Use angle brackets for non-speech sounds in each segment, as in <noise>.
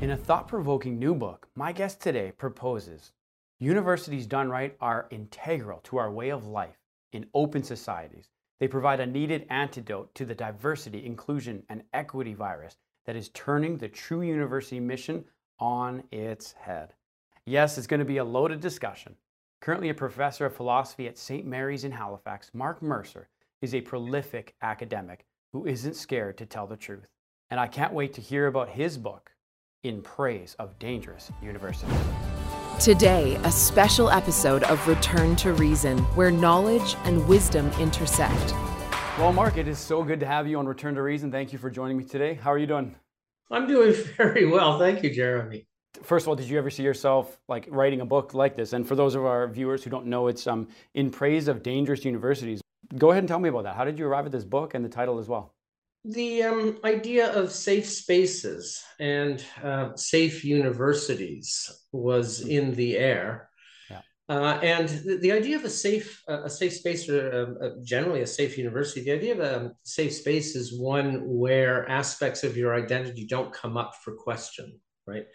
In a thought provoking new book, my guest today proposes universities done right are integral to our way of life in open societies. They provide a needed antidote to the diversity, inclusion, and equity virus that is turning the true university mission on its head. Yes, it's going to be a loaded discussion. Currently a professor of philosophy at St. Mary's in Halifax, Mark Mercer is a prolific academic who isn't scared to tell the truth. And I can't wait to hear about his book, In Praise of Dangerous Universities. Today, a special episode of Return to Reason, where knowledge and wisdom intersect. Well, Mark, it is so good to have you on Return to Reason. Thank you for joining me today. How are you doing? I'm doing <laughs> very well. Thank you, Jeremy. First of all, did you ever see yourself like writing a book like this? And for those of our viewers who don't know, it's um, In Praise of Dangerous Universities. Go ahead and tell me about that. How did you arrive at this book and the title as well? The um, idea of safe spaces and uh, safe universities was hmm. in the air. Yeah. Uh, and the, the, idea of a safe, uh, a safe space, or uh, generally a safe university, the idea of a safe space is one where aspects of your identity don't come up for question, right?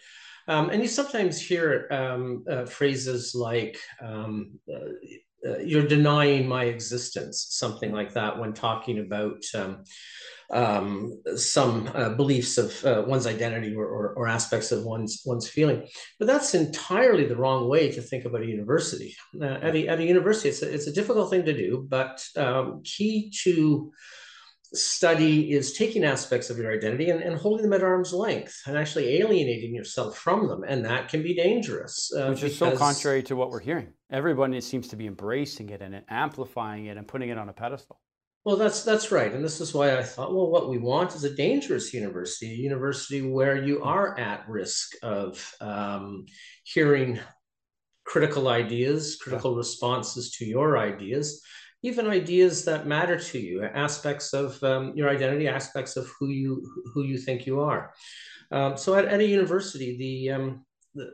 Um, and you sometimes hear um, uh, phrases like, um, uh, uh, you're denying my existence, something like that, when talking about um, um, some uh, beliefs of uh, one's identity or, or, or, aspects of one's one's feeling. But that's entirely the wrong way to think about a university. Uh, at, a, at a university, it's a, it's a difficult thing to do, but um, key to study is taking aspects of your identity and, and, holding them at arm's length and actually alienating yourself from them. And that can be dangerous. Uh, Which is so contrary to what we're hearing. Everyone seems to be embracing it and amplifying it and putting it on a pedestal. Well, that's that's right, and this is why I thought, well, what we want is a dangerous university, a university where you are at risk of um, hearing critical ideas, critical responses to your ideas, even ideas that matter to you, aspects of um, your identity, aspects of who you who you think you are. Um, so, at, at a university, the um,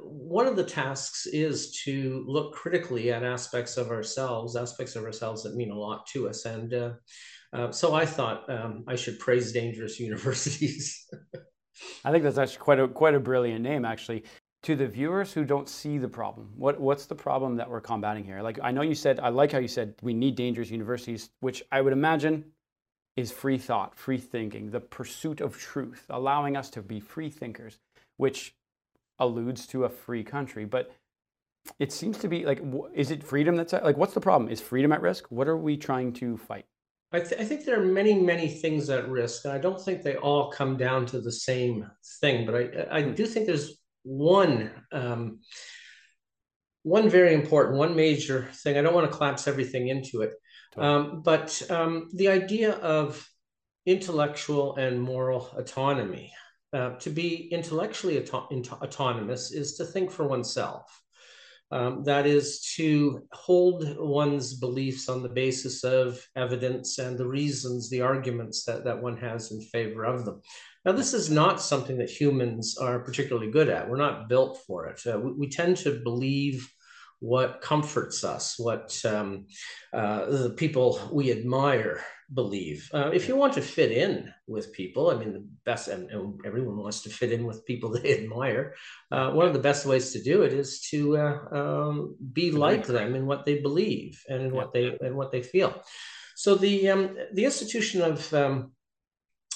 one of the tasks is to look critically at aspects of ourselves, aspects of ourselves that mean a lot to us. And uh, uh, so I thought um, I should praise dangerous <laughs> universities. I think that's actually quite a quite a brilliant name, actually. To the viewers who don't see the problem, what what's the problem that we're combating here? Like I know you said, I like how you said we need dangerous universities, which I would imagine is free thought, free thinking, the pursuit of truth, allowing us to be free thinkers, which alludes to a free country, but it seems to be like, is it freedom that's like, what's the problem? Is freedom at risk? What are we trying to fight? I, th- I, think there are many, many things at risk. And I don't think they all come down to the same thing, but I, I hmm. do think there's one, um, one very important, one major thing. I don't want to collapse everything into it, um, but um, the idea of intellectual and moral autonomy. Uh, to be intellectually auto- autonomous is to think for oneself. Um, that is to hold one's beliefs on the basis of evidence and the reasons, the arguments that, that one has in favor of them. Now, this is not something that humans are particularly good at. We're not built for it. Uh, we, we, tend to believe what comforts us, what um, uh, the people we admire believe. Uh, if you want to fit in with people, I mean, the best, and, and everyone wants to fit in with people <laughs> they admire. Uh, one of the best ways to do it is to uh, um, be like them in what they believe and in what they and what they feel. So the um, the institution of um,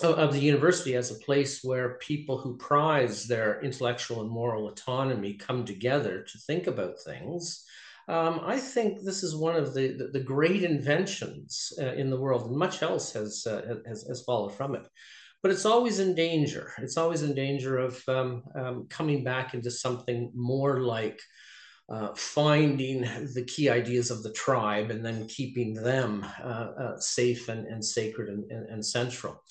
of the university as a place where people who prize their intellectual and moral autonomy come together to think about things. Um, I think this is one of the, the, the great inventions uh, in the world, and much else has, uh, has, has followed from it. But it's always in danger. It's always in danger of um, um, coming back into something more like uh, finding the key ideas of the tribe and then keeping them uh, uh, safe and, and sacred and, and, and central.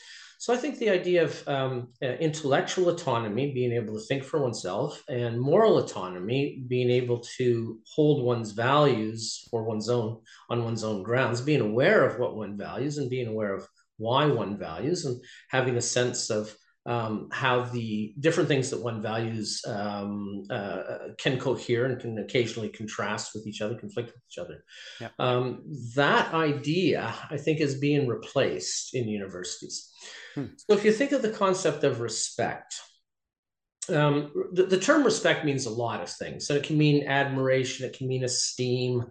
So I think the idea of um, uh, intellectual autonomy, being able to think for oneself, and moral autonomy, being able to hold one's values for one's own on one's own grounds, being aware of what one values and being aware of why one values, and having a sense of um, how the different things that one values um, uh, can cohere and can occasionally contrast with each other, conflict with each other. Yeah. Um, that idea, I think, is being replaced in universities. Hmm. So if you think of the concept of respect, um, the, the, term respect means a lot of things. So it can mean admiration, it can mean esteem.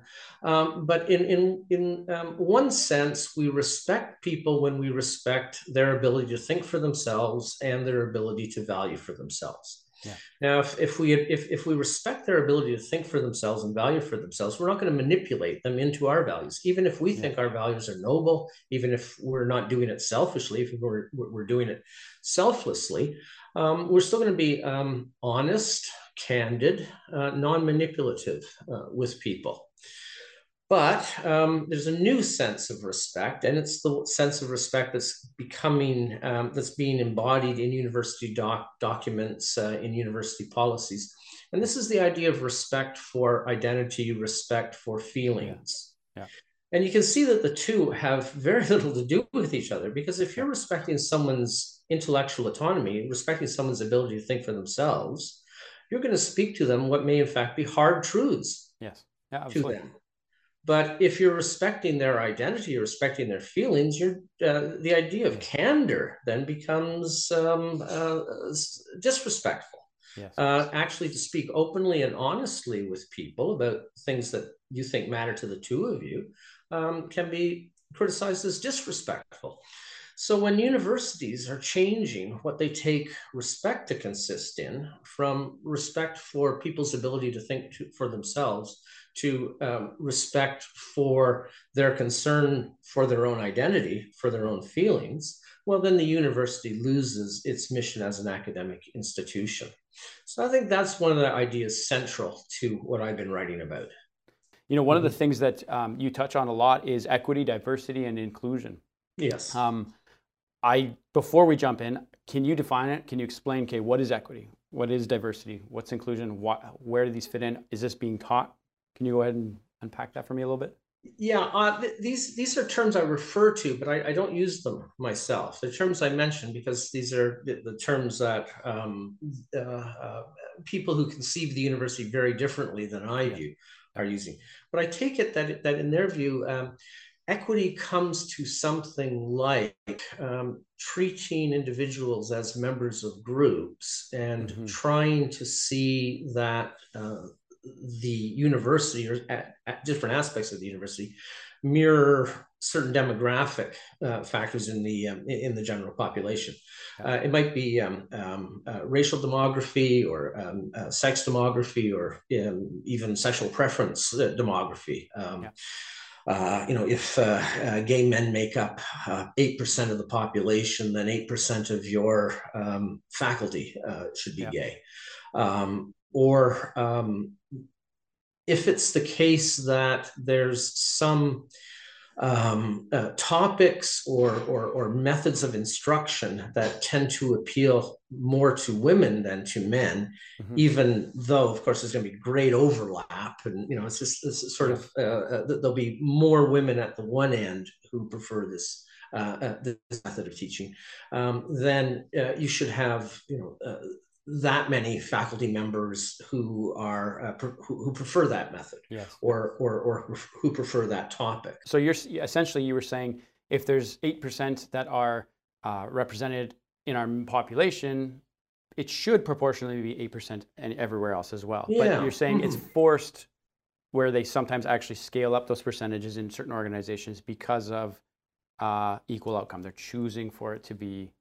Um, but in, in, in um, one sense, we respect people when we respect their ability to think for themselves and their ability to value for themselves. Yeah. Now, if, if we if, if we respect their ability to think for themselves and value for themselves, we're not going to manipulate them into our values. Even if we yeah. think our values are noble, even if we're not doing it selfishly, if we're we're doing it selflessly, um, we're still going to be um, honest, candid, uh, non-manipulative uh, with people. But um, there's a new sense of respect, and it's the sense of respect that's becoming, um, that's being embodied in university doc documents, uh, in university policies. And this is the idea of respect for identity, respect for feelings. Yeah. yeah. And you can see that the two have very <laughs> little to do with each other because if you're respecting someone's intellectual autonomy, respecting someone's ability to think for themselves, you're going to speak to them what may in fact be hard truths. Yes. Yeah, absolutely. To them. But if you're respecting their identity, you're respecting their feelings, you're, uh, the idea of candor then becomes um, uh, disrespectful. Yes. Uh, actually, to speak openly and honestly with people about things that you think matter to the two of you um, can be criticized as disrespectful. So, when universities are changing what they take respect to consist in from respect for people's ability to think to, for themselves to um, respect for their concern for their own identity, for their own feelings, well, then the university loses its mission as an academic institution. So I think that's one of the ideas central to what I've been writing about. You know, one of the mm-hmm. things that um, you touch on a lot is equity, diversity, and inclusion. Yes. Um, I before we jump in, can you define it? Can you explain? Okay, what is equity? What is diversity? What's inclusion? What, where do these fit in? Is this being taught? Can you go ahead and unpack that for me a little bit? Yeah, uh, th- these these are terms I refer to, but I, I, don't use them myself. The terms I mentioned because these are the, the terms that um, uh, uh, people who conceive the university very differently than I yeah. do are using. But I take it that that in their view, um, equity comes to something like um, treating individuals as members of groups and mm-hmm. trying to see that uh, the university or at, at different aspects of the university mirror certain demographic uh, factors in the um, in the general population. Uh, it might be um, um, uh, racial demography or um, uh, sex demography or um, even sexual preference uh, demography. Um, yeah. Uh, you know, if gay men make up eight percent of the population, then eight percent of your faculty should be yeah. gay. Or if it's the case that there's some um, uh, topics or, or, or, methods of instruction that tend to appeal more to women than to men, mm-hmm. even though, of course, there's going to be great overlap. And, you know, it's just this sort of, uh, uh, there'll be more women at the one end who prefer this. Uh, uh, this method of teaching, um, then uh, you should have, you know, that many faculty members who are uh, who, who, prefer that method yes. or, or or who prefer that topic. So you're essentially you were saying if there's eight percent that are uh, represented in our population, it should proportionally be eight percent and everywhere else as well. Yeah. But you're saying mm-hmm. it's forced where they sometimes actually scale up those percentages in certain organizations because of uh, equal outcome. They're choosing for it to be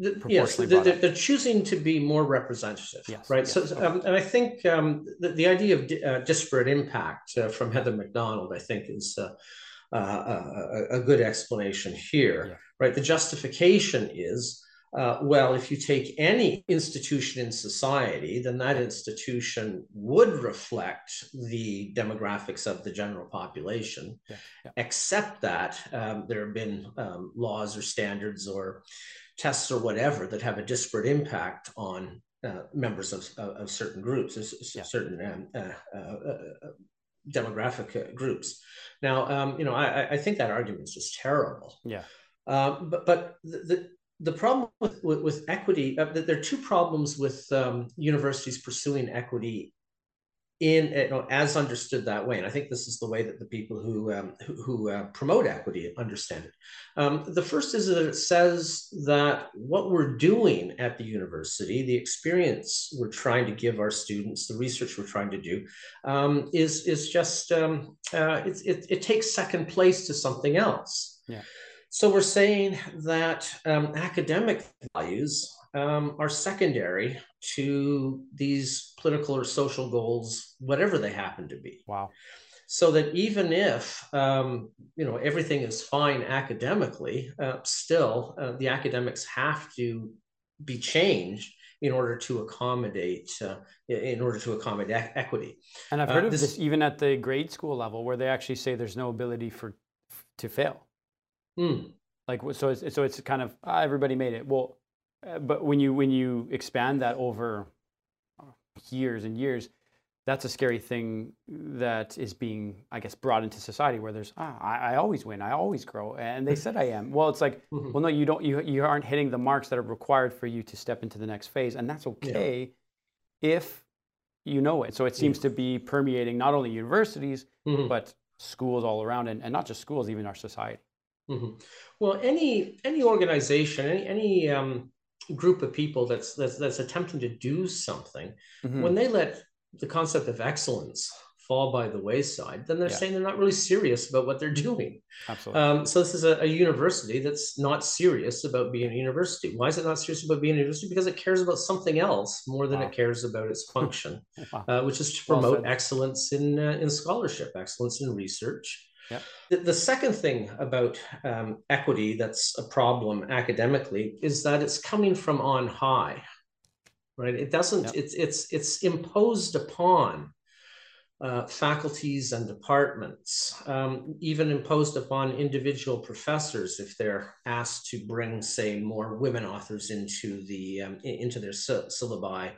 the, yes, the, the, they're choosing to be more representative, yes, right? Yes, so, okay. um, and I think um, the, the, idea of uh, disparate impact uh, from Heather Mac Donald, I think, is uh, uh, a, a, good explanation here, yeah. right? The justification is, uh, well, if you take any institution in society, then that institution would reflect the demographics of the general population, yeah, yeah. except that um, there have been um, laws or standards or tests or whatever that have a disparate impact on uh, members of, of, of, certain groups, yeah. certain um, uh, uh, uh demographic groups. Now, um, you know, I, I think that argument is just terrible. Yeah. Um, but but the, the, the problem with, with, with equity, uh, there are two problems with um, universities pursuing equity in you know, as understood that way. And I think this is the way that the people who um, who, who uh, promote equity understand it. Um, the first is that it says that what we're doing at the university, the experience we're trying to give our students, the research we're trying to do, um, is is just um, uh, it, it, it takes second place to something else. Yeah. So we're saying that um, academic values um, are secondary to these political or social goals, whatever they happen to be. Wow. So that even if um, you know everything is fine academically, uh, still uh, the academics have to be changed in order to accommodate uh, in order to accommodate equity. And I've heard uh, of this, this, even at the grade school level, where they actually say there's no ability for to fail. Hmm. Like so, it's, so it's kind of ah, everybody made it. Well, uh, but when you when you expand that over years and years, that's a scary thing that is being, I guess, brought into society where there's, ah, I, I always win, I always grow, and they said I am. Well, it's like, mm-hmm. well, no, you don't, you you aren't hitting the marks that are required for you to step into the next phase, and that's okay yeah. if you know it. So it seems yeah. to be permeating not only universities mm-hmm. but schools all around, and, and not just schools, even our society. Mm-hmm. Well, any any organization, any any um, group of people that's that's, that's attempting to do something, mm-hmm. when they let the concept of excellence fall by the wayside, then they're yeah. saying they're not really serious about what they're doing. Absolutely. Um, so this is a, a, university that's not serious about being a university. Why is it not serious about being a university? Because it cares about something else more than wow. it cares about its function, <laughs> wow. uh, which is to promote well excellence in uh, in scholarship, excellence in research. Yeah. The, the second thing about um, equity that's a problem academically is that it's coming from on high, right? It doesn't. Yep. It's it's it's imposed upon uh, faculties and departments, um, even imposed upon individual professors if they're asked to bring, say, more women authors into the um, into their syllabi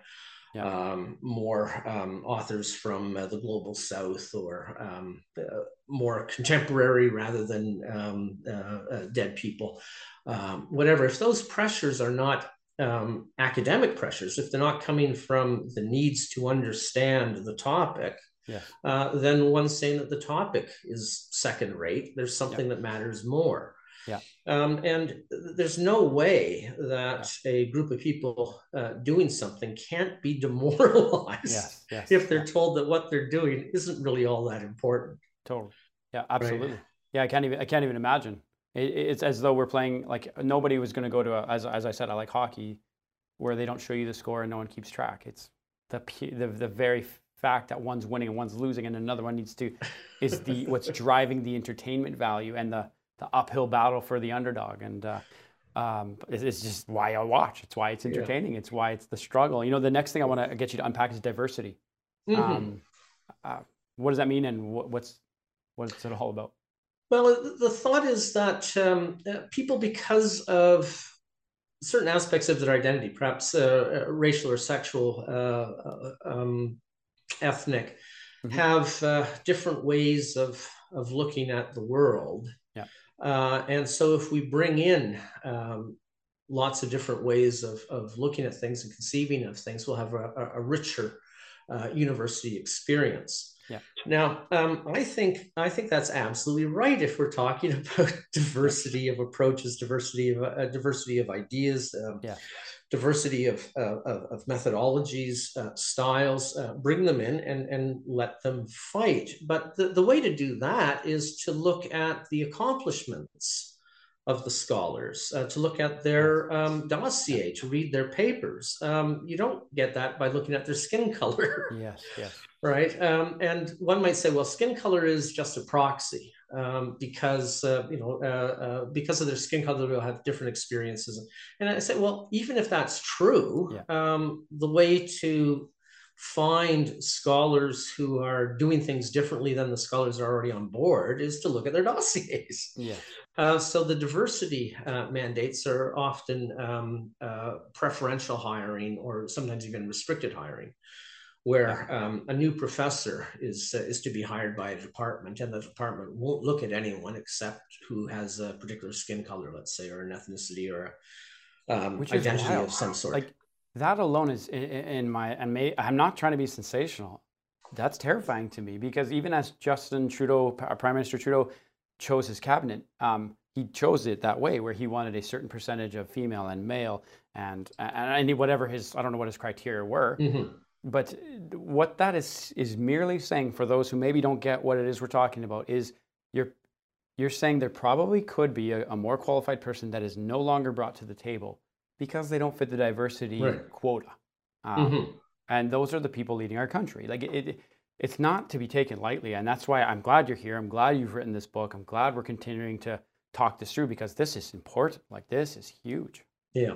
yeah. um, more um, authors from uh, the global south or um, uh, more contemporary rather than um, uh, uh, dead people, um, whatever. If those pressures are not um, academic pressures, if they're not coming from the needs to understand the topic, yeah. Uh, then one's saying that the topic is second rate. There's something yeah. that matters more. Yeah. Um, and there's no way that yeah. a group of people uh, doing something can't be <laughs> demoralized yes, yes, if they're told that what they're doing isn't really all that important. Totally. Yeah, absolutely. Right? Yeah, I can't even I can't even imagine. It, it's as though we're playing like nobody was going to go to a, as as I said I like hockey, where they don't show you the score and no one keeps track. It's the the the very fact that one's winning and one's losing and another one needs to is the what's <laughs> driving the entertainment value and the the uphill battle for the underdog. And uh, um, it's, just why I watch. It's why it's entertaining. Yeah. It's why it's the struggle. You know, the next thing I want to get you to unpack is diversity. Mm-hmm. Um, uh, what does that mean, and what, what's what's it all about? Well, the thought is that um, uh, people, because of certain aspects of their identity, perhaps uh, uh racial or sexual, uh, um, ethnic, mm-hmm. have different ways of of looking at the world. Yeah. Uh, and so if we bring in um, lots of different ways of, of looking at things and conceiving of things, we'll have a, a richer uh, university experience. Yeah. Now, um, I think I think that's absolutely right if we're talking <laughs> about diversity of approaches, diversity of uh, diversity of ideas. Um, yeah diversity of, uh, of, of, methodologies, uh, styles, uh, bring them in and, and let them fight. But the, the way to do that is to look at the accomplishments of the scholars, uh, to look at their um, dossier, to read their papers. Um, you don't get that by looking at their skin color. Yes, yes. Right. Um, and one might say, well, skin color is just a proxy um, because uh, you know uh, uh, because of their skin color they'll have different experiences and i say, well even if that's true yeah. um, the way to find scholars who are doing things differently than the scholars are already on board is to look at their <laughs> dossiers yeah uh, so the diversity uh, mandates are often um, uh, preferential hiring or sometimes even restricted hiring where um, a new professor is uh, is to be hired by a department, and the department won't look at anyone except who has a particular skin color, let's say, or an ethnicity or a um, identity of some sort. Like that alone is in, in my and may, I'm not trying to be sensational. That's terrifying to me because even as Justin Trudeau, Prime Minister Trudeau, chose his cabinet, um, he chose it that way, where he wanted a certain percentage of female and male, and and whatever his I don't know what his criteria were. Mm-hmm. But what that is is merely saying for those who maybe don't get what it is we're talking about is you're you're saying there probably could be a, a more qualified person that is no longer brought to the table because they don't fit the diversity right. quota. Um, mm-hmm. And those are the people leading our country. Like it, it, it's not to be taken lightly, and that's why I'm glad you're here. I'm glad you've written this book. I'm glad we're continuing to talk this through because this is important. Like this is huge. Yeah.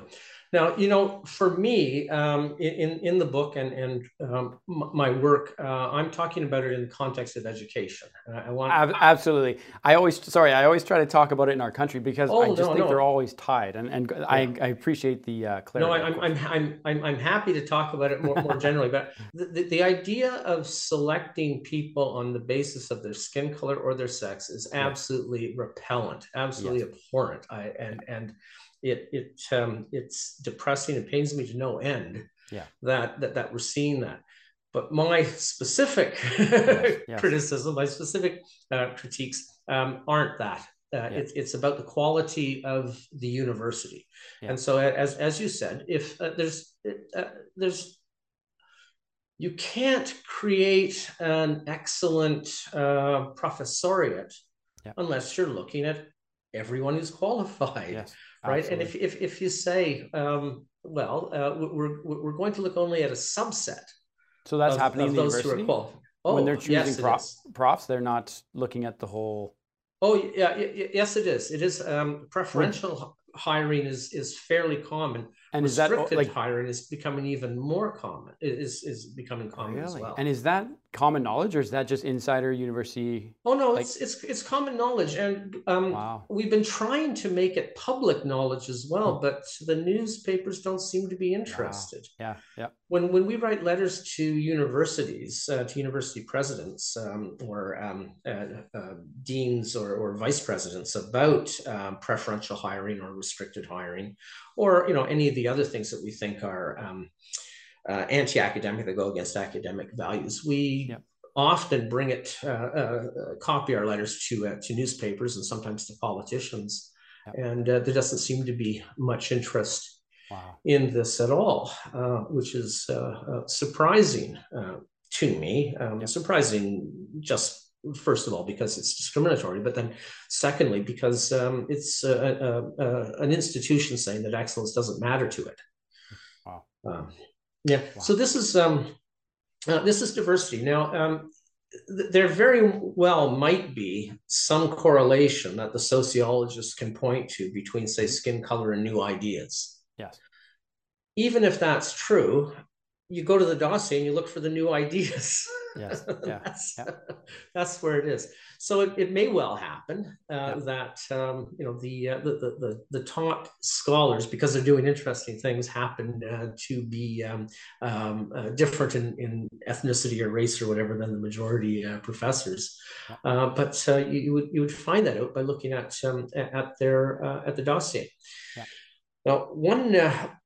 Now, you know, for me, um, in in the book and and um, my work, uh, I'm talking about it in the context of education. I want absolutely. I always sorry, I always try to talk about it in our country because oh, I just no, think no. they're always tied, and and yeah. I, I appreciate the uh, clarity. No, I'm I'm, I'm I'm I'm happy to talk about it more, more <laughs> generally, but the, the, the idea of selecting people on the basis of their skin color or their sex is absolutely repellent, absolutely yes. abhorrent. I and and it it um, it's depressing. It pains me to no end. Yeah. That that that we're seeing that. But my specific yes, <laughs> yes. criticism, my specific uh, critiques um, aren't that. Uh, yeah. it's, it's about the quality of the university. Yeah. And so, as, as you said, if uh, there's, uh, there's, you can't create an excellent uh, professoriate yeah. unless you're looking at everyone who's qualified. Yes right? And if, if, if you say, um, well, uh, we're, we're going to look only at a subset. So that's of, happening of in the university? Oh, when they're choosing yes, prof, profs, they're not looking at the whole. Oh, yeah, yes, it is. It is um, preferential hiring is is fairly common. And is that like hiring is becoming even more common? Is is becoming common really? as well. And is that common knowledge, or is that just insider university? Oh no, like... it's it's it's common knowledge, and um, wow. we've been trying to make it public knowledge as well, hmm. but the newspapers don't seem to be interested. Wow. Yeah, yeah. When when we write letters to universities, uh, to university presidents um, or um, uh, uh, deans or, or vice presidents about um, preferential hiring or restricted hiring, or you know any of the other things that we think are um, uh, anti-academic that go against academic values. We yep. often bring it, uh, uh, copy our letters to uh, to newspapers and sometimes to politicians, yep. and uh, there doesn't seem to be much interest wow. in this at all, uh, which is surprising to me. Um, yep. Surprising just first of all because it's discriminatory but then secondly because um, it's an institution saying that excellence doesn't matter to it wow. Um, yeah. Wow. So this is um, uh, this is diversity. Now, um, th- there very well might be some correlation that the sociologists can point to between, say, mm-hmm. skin color and new ideas. Yes. Even if that's true, you go to the dossier and you look for the new ideas. Yes. <laughs> Yeah. that's, yeah. that's where it is. So it, it may well happen uh, yeah. that um, you know the, uh, the, the the top scholars, because they're doing interesting things, happen uh, to be um, um, uh, different in, in ethnicity or race or whatever than the majority uh, professors. Uh, but you, you, would you would find that out by looking at um, at their at the dossier. Now, one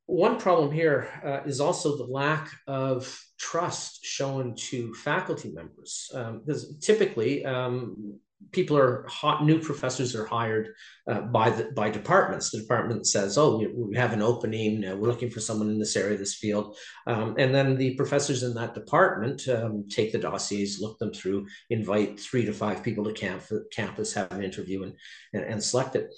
one problem here uh, is also the lack of trust shown to faculty members, um, because typically um, people are hot, new professors are hired uh, by the by departments. The department says, "Oh, we, we have an opening. Uh, we're looking for someone in this area, this field," um, and then the professors in that department um, take the dossiers, look them through, invite three to five people to camp, campus, have an interview, and, and, and select it.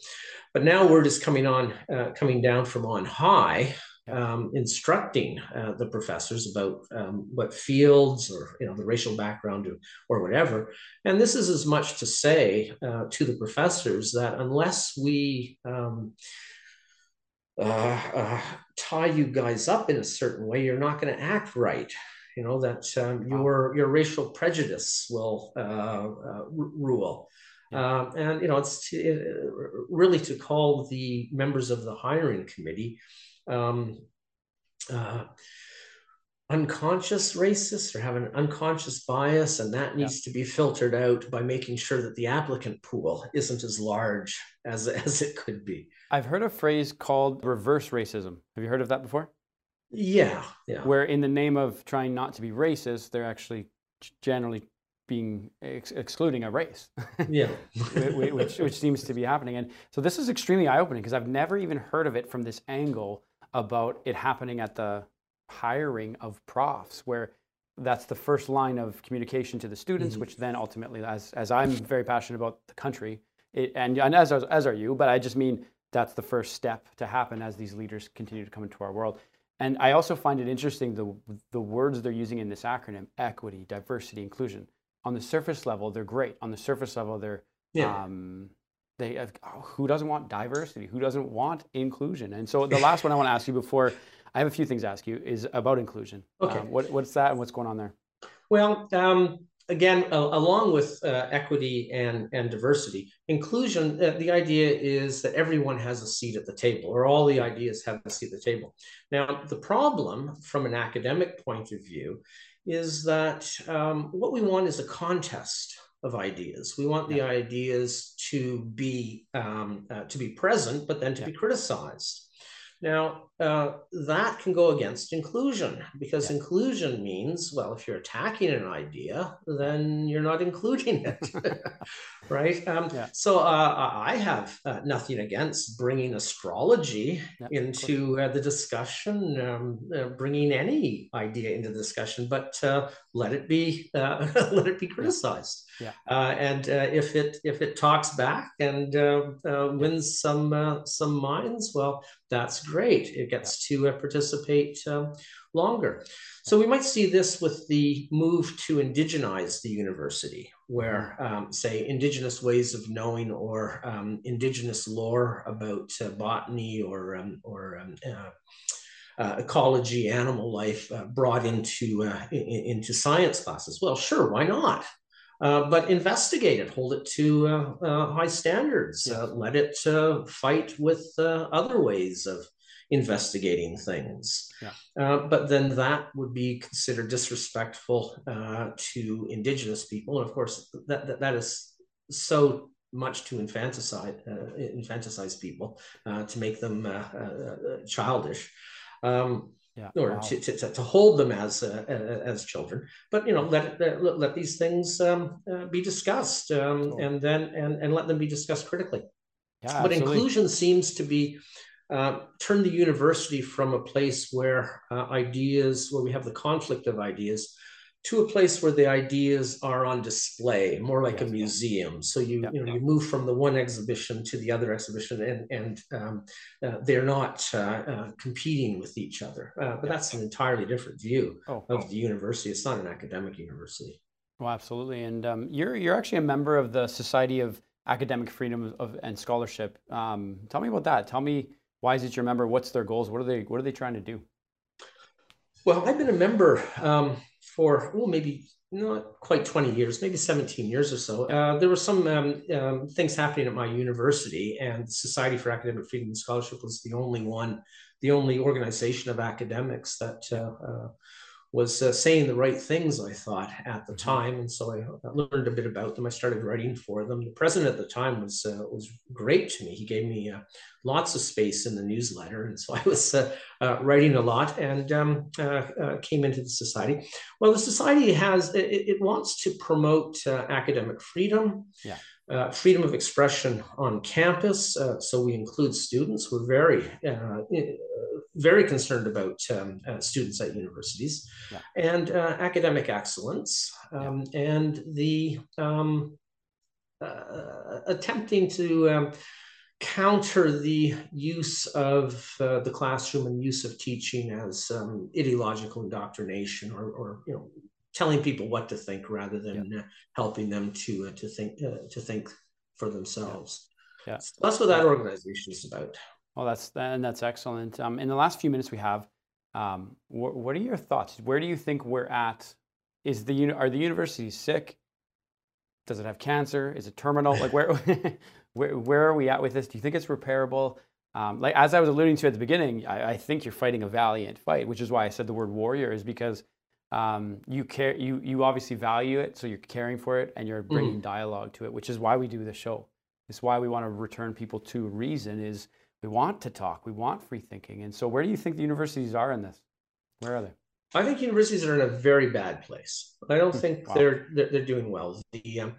But now word is coming on, uh, coming down from on high um, instructing uh, the professors about um, what fields or you know the racial background or, or whatever. And this is as much to say uh, to the professors that unless we um, uh, uh tie you guys up in a certain way you're not going to act right. You know that um, your your racial prejudice will uh, uh, rule yeah. Um, and you know it's to, really to call the members of the hiring committee um, uh, unconscious racists or have an unconscious bias, and that needs yeah. to be filtered out by making sure that the applicant pool isn't as large as, <laughs> as it could be. I've heard a phrase called reverse racism. Have you heard of that before? Yeah, yeah. Where in the name of trying not to be racist, they're actually generally being ex- excluding a race. yeah. <laughs> which, which seems to be happening. And so this is extremely eye opening because I've never even heard of it from this angle about it happening at the hiring of profs, where that's the first line of communication to the students, mm-hmm. which then ultimately, as, as I'm very passionate about the country, it, and, and as, as are you, but I just mean that's the first step to happen as these leaders continue to come into our world. And I also find it interesting the, the words they're using in this acronym equity, diversity, inclusion on the surface level, they're great. On the surface level, they're yeah. um, they have, oh, who doesn't want diversity? Who doesn't want inclusion? And so the <laughs> last one I want to ask you before I have a few things to ask you is about inclusion. Okay, um, what, what's that and what's going on there? Well, um, again, uh, along with uh, equity and, and diversity, inclusion, uh, the idea is that everyone has a seat at the table, or all the ideas have a seat at the table. Now, the problem from an academic point of view is that um, what we want is a contest of ideas. We want the ideas to be um, uh, to be present, but then to yeah. be criticized. Now, uh, that can go against inclusion because yeah. inclusion means, well, if you're attacking an idea, then you're not <laughs> including it, <laughs> right? Um, yeah. So uh, I have uh, nothing against bringing astrology yeah, into uh, the discussion, um, uh, bringing any idea into the discussion, but uh, let it be <laughs> let it be criticized. Yeah. and if it if it talks back and wins some some minds, well, that's great. It gets to participate um, longer. So we might see this with the move to indigenize the university, where, mm-hmm. um, say, indigenous ways of knowing or um, indigenous lore about uh, botany or um, or um, uh, uh, ecology, animal life uh, brought into uh, in, into science classes. Well, sure, why not? Uh, but investigate it, hold it to uh, uh, high standards, let it fight with other ways of investigating things. Yeah. Uh, but then that would be considered disrespectful uh, to Indigenous people. And of course, that, that, that is so much to infanticize, uh, infanticize people uh, to make them uh, uh, childish. Um, yeah. or wow. to, to, to, hold them as as children, but you know let let, let these things um, be discussed um, cool. and then and, and let them be discussed critically. Yeah, but absolutely. inclusion seems to be uh, turn the university from a place where uh, ideas, where we have the conflict of ideas, to a place where the ideas are on display, more like yes, a museum. So you you know you move from the one exhibition to the other exhibition, and and um, uh, they're not uh, uh, competing with each other. Uh, but that's an entirely different view oh, of oh. the university. It's not an academic university. Well, absolutely. And um, you're you're actually a member of the Society of Academic Freedom of, and Scholarship. Um, tell me about that. Tell me why is it your member? What's their goals? What are they What are they trying to do? Well, I've been a member um, for well, maybe not quite 20 years, maybe 17 years or so. Uh, there were some um, um, things happening at my university, and the Society for Academic Freedom and Scholarship was the only one, the only organization of academics that uh, uh, was uh, saying the right things, I thought, at the mm-hmm. time. And so I learned a bit about them. I started writing for them. The president at the time was uh, was great to me. He gave me uh, lots of space in the newsletter. And so I was uh, uh, writing a lot and um, uh, came into the society. Well, the society has, it, it wants to promote academic freedom. Yeah. Uh, freedom of expression on campus. Uh, so we include students. We're very, uh, very concerned about um, uh, students at universities yeah. and uh, academic excellence um, yeah. and the um, uh, attempting to um, counter the use of uh, the classroom and use of teaching as um, ideological indoctrination or, or, you know telling people what to think rather than yeah. Uh, helping them to uh, to think to think for themselves. Yeah. So that's what that organization is about. Well, that's and that's excellent. Um, in the last few minutes we have, um, wh- what are your thoughts? Where do you think we're at? Is the are the universities sick? Does it have cancer? Is it terminal? Like where <laughs> where where are we at with this? Do you think it's repairable? Um, like as I was alluding to at the beginning, I, I, think you're fighting a valiant fight, which is why I said the word warrior is because um, you care you you obviously value it, so you're caring for it and you're bringing mm. dialogue to it, which is why we do the show. It's why we want to return people to reason. Is we want to talk. We want free thinking. And so, where do you think the universities are in this? Where are they? I think universities are in a very bad place. I don't hmm. think wow. they're, they're, they're doing well. The um,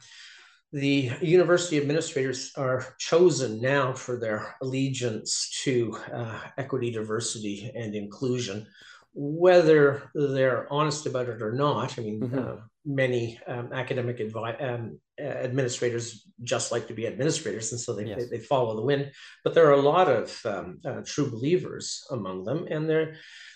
the university administrators are chosen now for their allegiance to uh, equity, diversity, and inclusion. Whether they're honest about it or not, I mean, mm-hmm. uh, many um, academic advi- um, administrators just like to be administrators, and so they, yes. they, they, follow the wind. But there are a lot of um, uh, true believers among them, and they're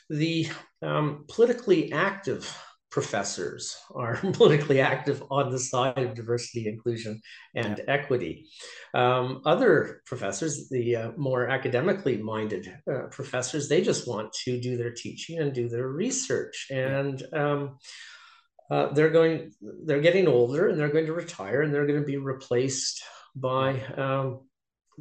the um, politically active professors are <laughs> politically active on the side of diversity, inclusion, and yeah. equity. Um, other professors, the uh, more academically minded uh, professors, they just want to do their teaching and do their research. And um, uh, they're going, they're getting older and they're going to retire and they're going to be replaced by um,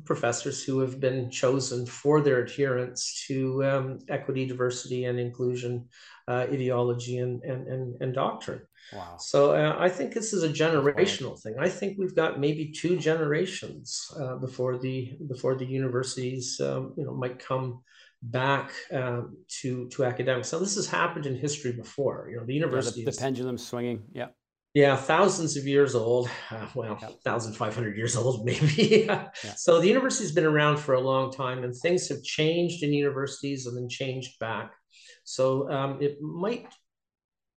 professors who have been chosen for their adherence to um, equity, diversity, and inclusion uh, ideology and, and, and, and, doctrine. Wow. So uh, I think this is a generational thing. I think we've got maybe two generations uh, before the before the universities um, you know might come back um, to to academics. Now this has happened in history before. You know the university yeah, the, the pendulum swinging. Yeah. Yeah, thousands of years old. Uh, well, yeah. 1,500 years old, <laughs> maybe. yeah. So the university's been around for a long time, and things have changed in universities and then changed back. So um, it might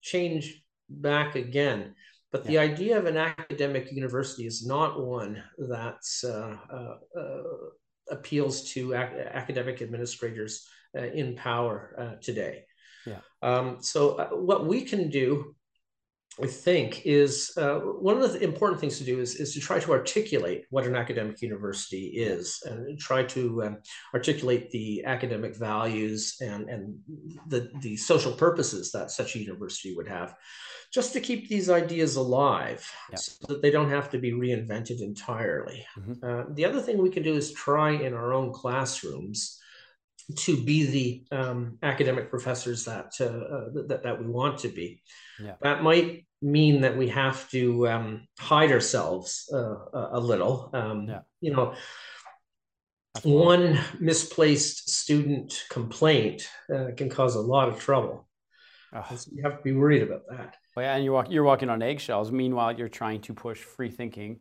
change back again. But the idea of an academic university is not one that uh, uh, uh, appeals to ac- academic administrators uh, in power uh, today. Yeah. Um, so uh, what we can do I think is uh, one of the important things to do is, is to try to articulate what an academic university is and try to um, articulate the academic values and, and the, the social purposes that such a university would have just to keep these ideas alive yeah. so that they don't have to be reinvented entirely. Mm-hmm. Uh, the other thing we can do is try in our own classrooms to be the um, academic professors that, uh, that that we want to be. Yeah. That might mean that we have to um, hide ourselves uh, a little. Um, yeah. You know, one misplaced student complaint uh, can cause a lot of trouble. Oh. So you have to be worried about that. Well, yeah, and you're, walk, you're walking on eggshells. Meanwhile, you're trying to push free thinking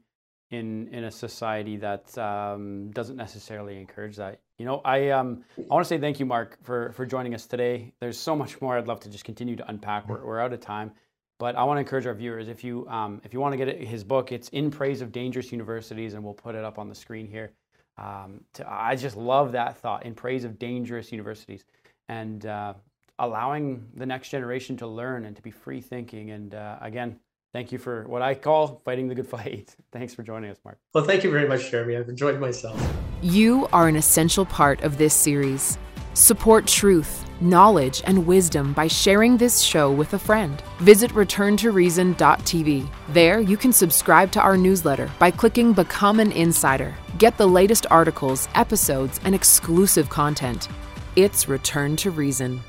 in in a society that um, doesn't necessarily encourage that. You know, I um, I want to say thank you, Mark, for for joining us today. There's so much more I'd love to just continue to unpack. We're, we're out of time, but I want to encourage our viewers if you um, if you want to get his book, it's in praise of dangerous universities, and we'll put it up on the screen here. Um, to, I just love that thought in praise of dangerous universities, and uh, allowing the next generation to learn and to be free thinking. And uh, again, thank you for what I call fighting the good fight. <laughs> Thanks for joining us, Mark. Well, thank you very much, Jeremy. I've enjoyed myself. You are an essential part of this series. Support truth, knowledge, and wisdom by sharing this show with a friend. Visit returntoreason.tv. There, you can subscribe to our newsletter by clicking Become an Insider. Get the latest articles, episodes, and exclusive content. It's Return to Reason.